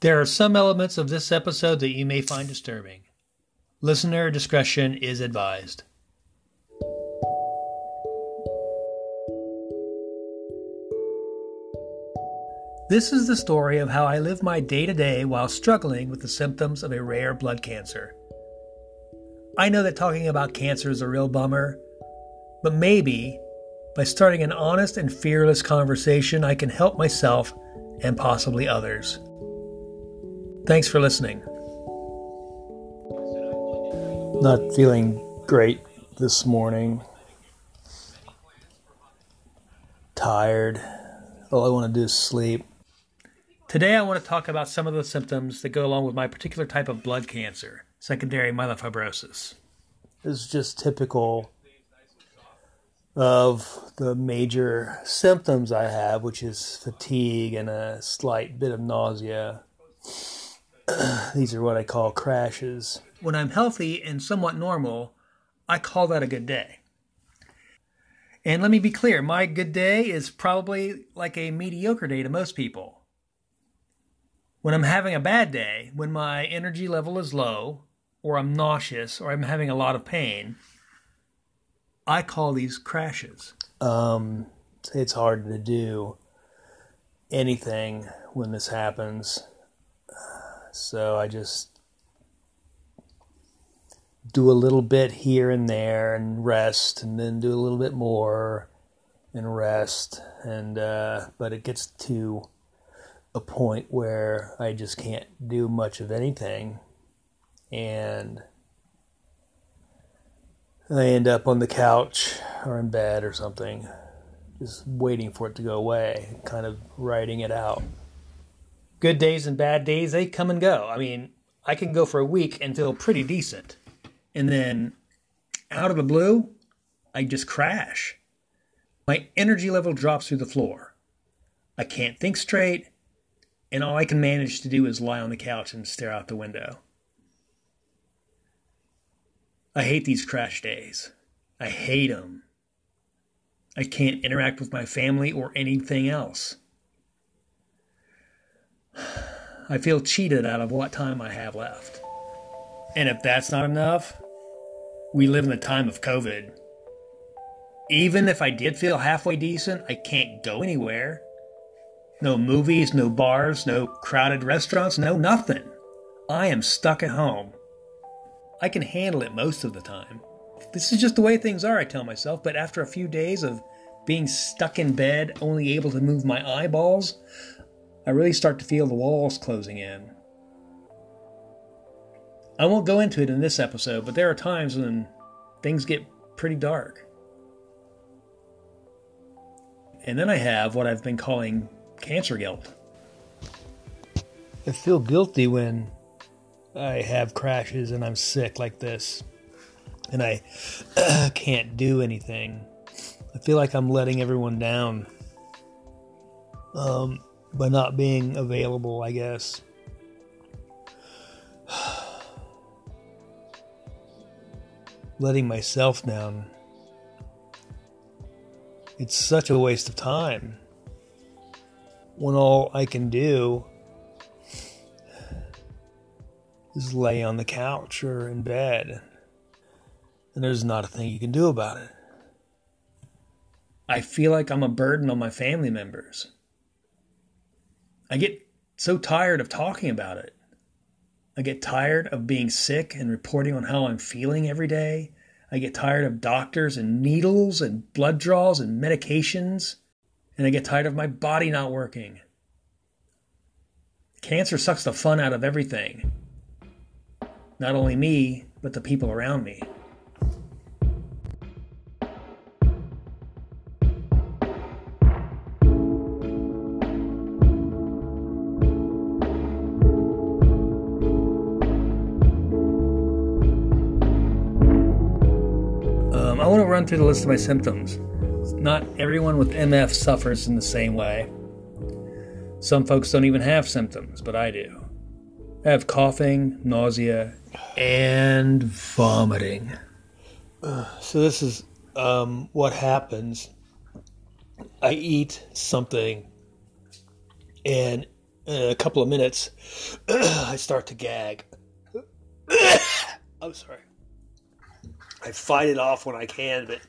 There are some elements of this episode that you may find disturbing. Listener discretion is advised. This is the story of how I live my day to day while struggling with the symptoms of a rare blood cancer. I know that talking about cancer is a real bummer, but maybe by starting an honest and fearless conversation, I can help myself and possibly others. Thanks for listening. Not feeling great this morning. Tired. All I want to do is sleep. Today, I want to talk about some of the symptoms that go along with my particular type of blood cancer, secondary myelofibrosis. This is just typical of the major symptoms I have, which is fatigue and a slight bit of nausea. These are what I call crashes. When I'm healthy and somewhat normal, I call that a good day. And let me be clear my good day is probably like a mediocre day to most people. When I'm having a bad day, when my energy level is low, or I'm nauseous, or I'm having a lot of pain, I call these crashes. Um, it's hard to do anything when this happens. So I just do a little bit here and there and rest, and then do a little bit more and rest. And uh, but it gets to a point where I just can't do much of anything. And I end up on the couch or in bed or something, just waiting for it to go away, kind of writing it out. Good days and bad days, they come and go. I mean, I can go for a week and feel pretty decent. And then out of the blue, I just crash. My energy level drops through the floor. I can't think straight and all I can manage to do is lie on the couch and stare out the window. I hate these crash days. I hate them. I can't interact with my family or anything else. I feel cheated out of what time I have left. And if that's not enough, we live in the time of COVID. Even if I did feel halfway decent, I can't go anywhere. No movies, no bars, no crowded restaurants, no nothing. I am stuck at home. I can handle it most of the time. This is just the way things are, I tell myself, but after a few days of being stuck in bed, only able to move my eyeballs, I really start to feel the walls closing in. I won't go into it in this episode, but there are times when things get pretty dark. And then I have what I've been calling cancer guilt. I feel guilty when I have crashes and I'm sick like this and I uh, can't do anything. I feel like I'm letting everyone down um, by not being available, I guess. letting myself down. It's such a waste of time when all I can do is lay on the couch or in bed, and there's not a thing you can do about it. I feel like I'm a burden on my family members. I get so tired of talking about it. I get tired of being sick and reporting on how I'm feeling every day. I get tired of doctors and needles and blood draws and medications and I get tired of my body not working. Cancer sucks the fun out of everything. Not only me, but the people around me. To through the list of my symptoms. Not everyone with MF suffers in the same way. Some folks don't even have symptoms, but I do. I have coughing, nausea, and vomiting. So, this is um, what happens. I eat something, and in a couple of minutes, I start to gag. I'm sorry. I fight it off when I can, but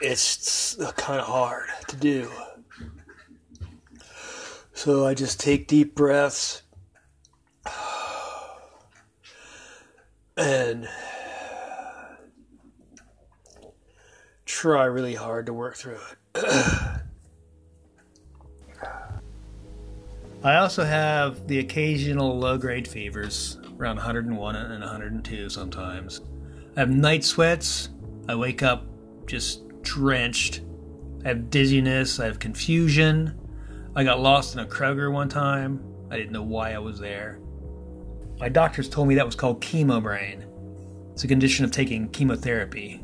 it's kind of hard to do. So I just take deep breaths and try really hard to work through it. I also have the occasional low grade fevers, around 101 and 102 sometimes. I have night sweats. I wake up just drenched. I have dizziness. I have confusion. I got lost in a Kroger one time. I didn't know why I was there. My doctors told me that was called chemo brain. It's a condition of taking chemotherapy.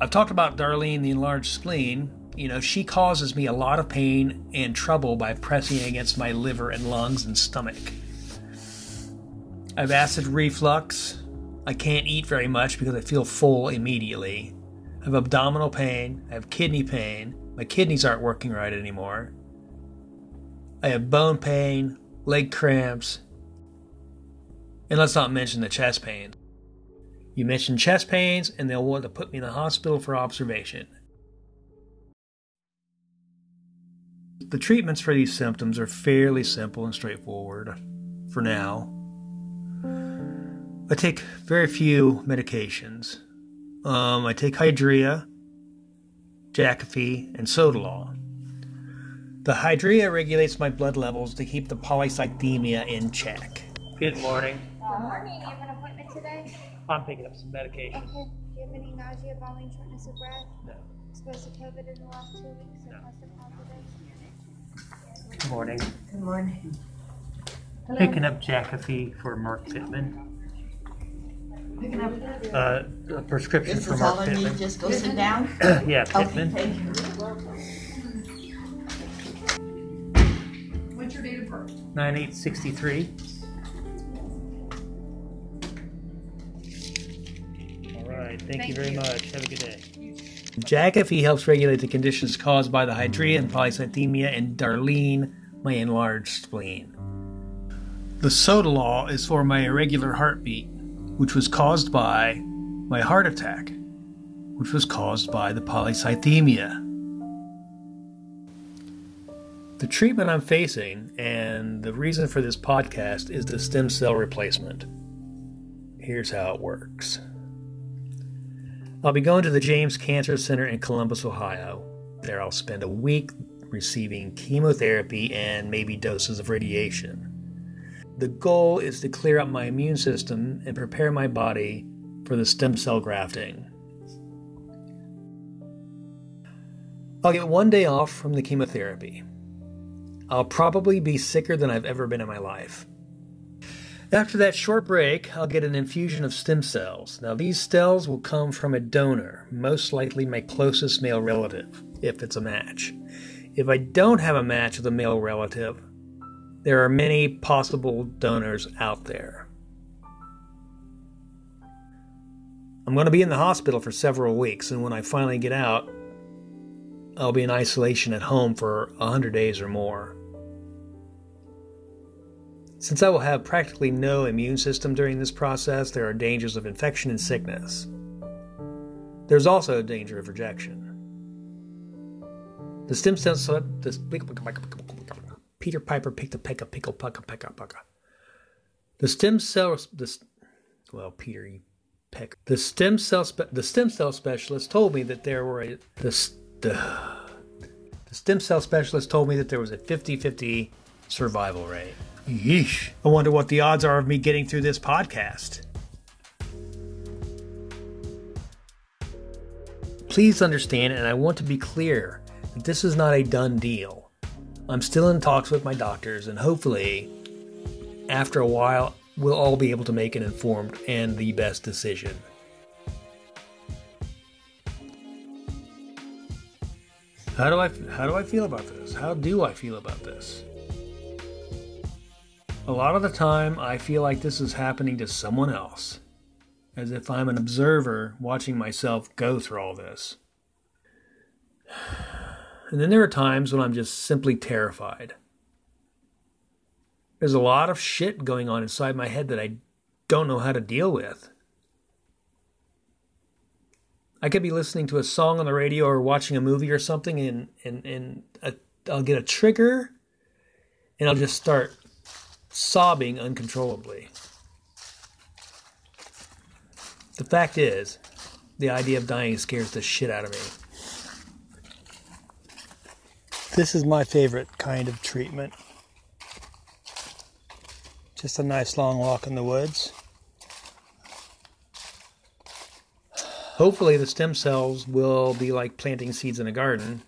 I've talked about Darlene, the enlarged spleen, you know, she causes me a lot of pain and trouble by pressing against my liver and lungs and stomach. I have acid reflux. I can't eat very much because I feel full immediately. I have abdominal pain. I have kidney pain. My kidneys aren't working right anymore. I have bone pain, leg cramps, and let's not mention the chest pain. You mention chest pains, and they'll want to put me in the hospital for observation. The treatments for these symptoms are fairly simple and straightforward for now. I take very few medications. Um, I take Hydrea, Jakafi, and Sotalol. The Hydrea regulates my blood levels to keep the polycythemia in check. Good morning. Good morning. You have an appointment today? I'm picking up some medication. Okay. Do you have any nausea, vomiting, shortness of breath? No. Exposed to COVID in the last two weeks? No. Or positive? Good morning. Good morning. Hello. Picking up Jakafi for Mark Pittman. Picking up. Uh, a prescription This for is all Mark I need, Pittman. just go sit down? yeah, Okay, Pittman. thank you. What's your date of birth? 9863. All right, thank, you Thank very you. much. Have a good day. Jakafi helps regulate the conditions caused by the hydrea and polycythemia, and Darlene, my enlarged spleen. The Sotalol is for my irregular heartbeat, which was caused by my heart attack, which was caused by the polycythemia. The treatment I'm facing and the reason for this podcast is the stem cell replacement. Here's how it works I'll be going to the James Cancer Center in Columbus, Ohio. There I'll spend a week receiving chemotherapy and maybe doses of radiation. The goal is to clear up my immune system and prepare my body for the stem cell grafting. I'll get one day off from the chemotherapy. I'll probably be sicker than I've ever been in my life. After that short break, I'll get an infusion of stem cells. Now, these cells will come from a donor, most likely my closest male relative, if it's a match. If I don't have a match with a male relative, there are many possible donors out there. I'm going to be in the hospital for several weeks, and when I finally get out, I'll be in isolation at home for 100 days or more. Since I will have practically no immune system during this process, there are dangers of infection and sickness. There's also a danger of rejection. The stem cells. The, Peter Piper picked a peck a pickle pucka pecka pucka. The stem cell. The, well, Peter, you peck. The stem cell. Spe, the stem cell specialist told me that there were a, the, the the stem cell specialist told me that there was a 50-50 survival rate. Yeesh. I wonder what the odds are of me getting through this podcast. Please understand, and I want to be clear that this is not a done deal. I'm still in talks with my doctors, and hopefully, after a while, we'll all be able to make an informed and the best decision. How do I how do I feel about this? How do I feel about this? A lot of the time I feel like this is happening to someone else, as if I'm an observer watching myself go through all this. And then there are times when I'm just simply terrified. There's a lot of shit going on inside my head that I don't know how to deal with. I could be listening to a song on the radio or watching a movie or something, and and and a, I'll get a trigger, and I'll just start sobbing uncontrollably. The fact is, the idea of dying scares the shit out of me. This is my favorite kind of treatment. Just a nice long walk in the woods. Hopefully, the stem cells will be like planting seeds in a garden.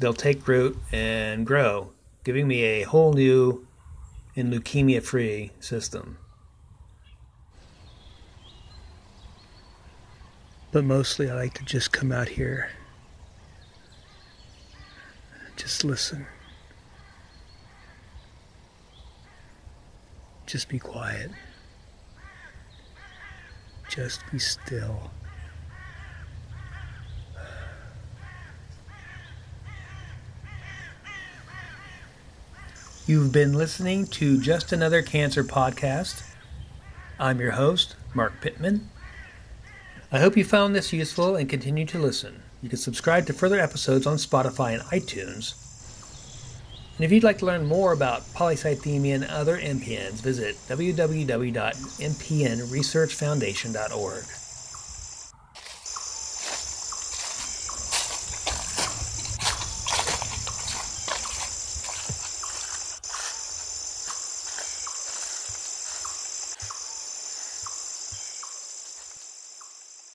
They'll take root and grow, giving me a whole new and leukemia free system. But mostly, I like to just come out here, just listen, just be quiet, just be still. You've been listening to Just Another Cancer podcast. I'm your host, Mark Pittman. I hope you found this useful and continue to listen. You can subscribe to further episodes on Spotify and iTunes. And if you'd like to learn more about polycythemia and other MPNs, visit www.mpnresearchfoundation.org.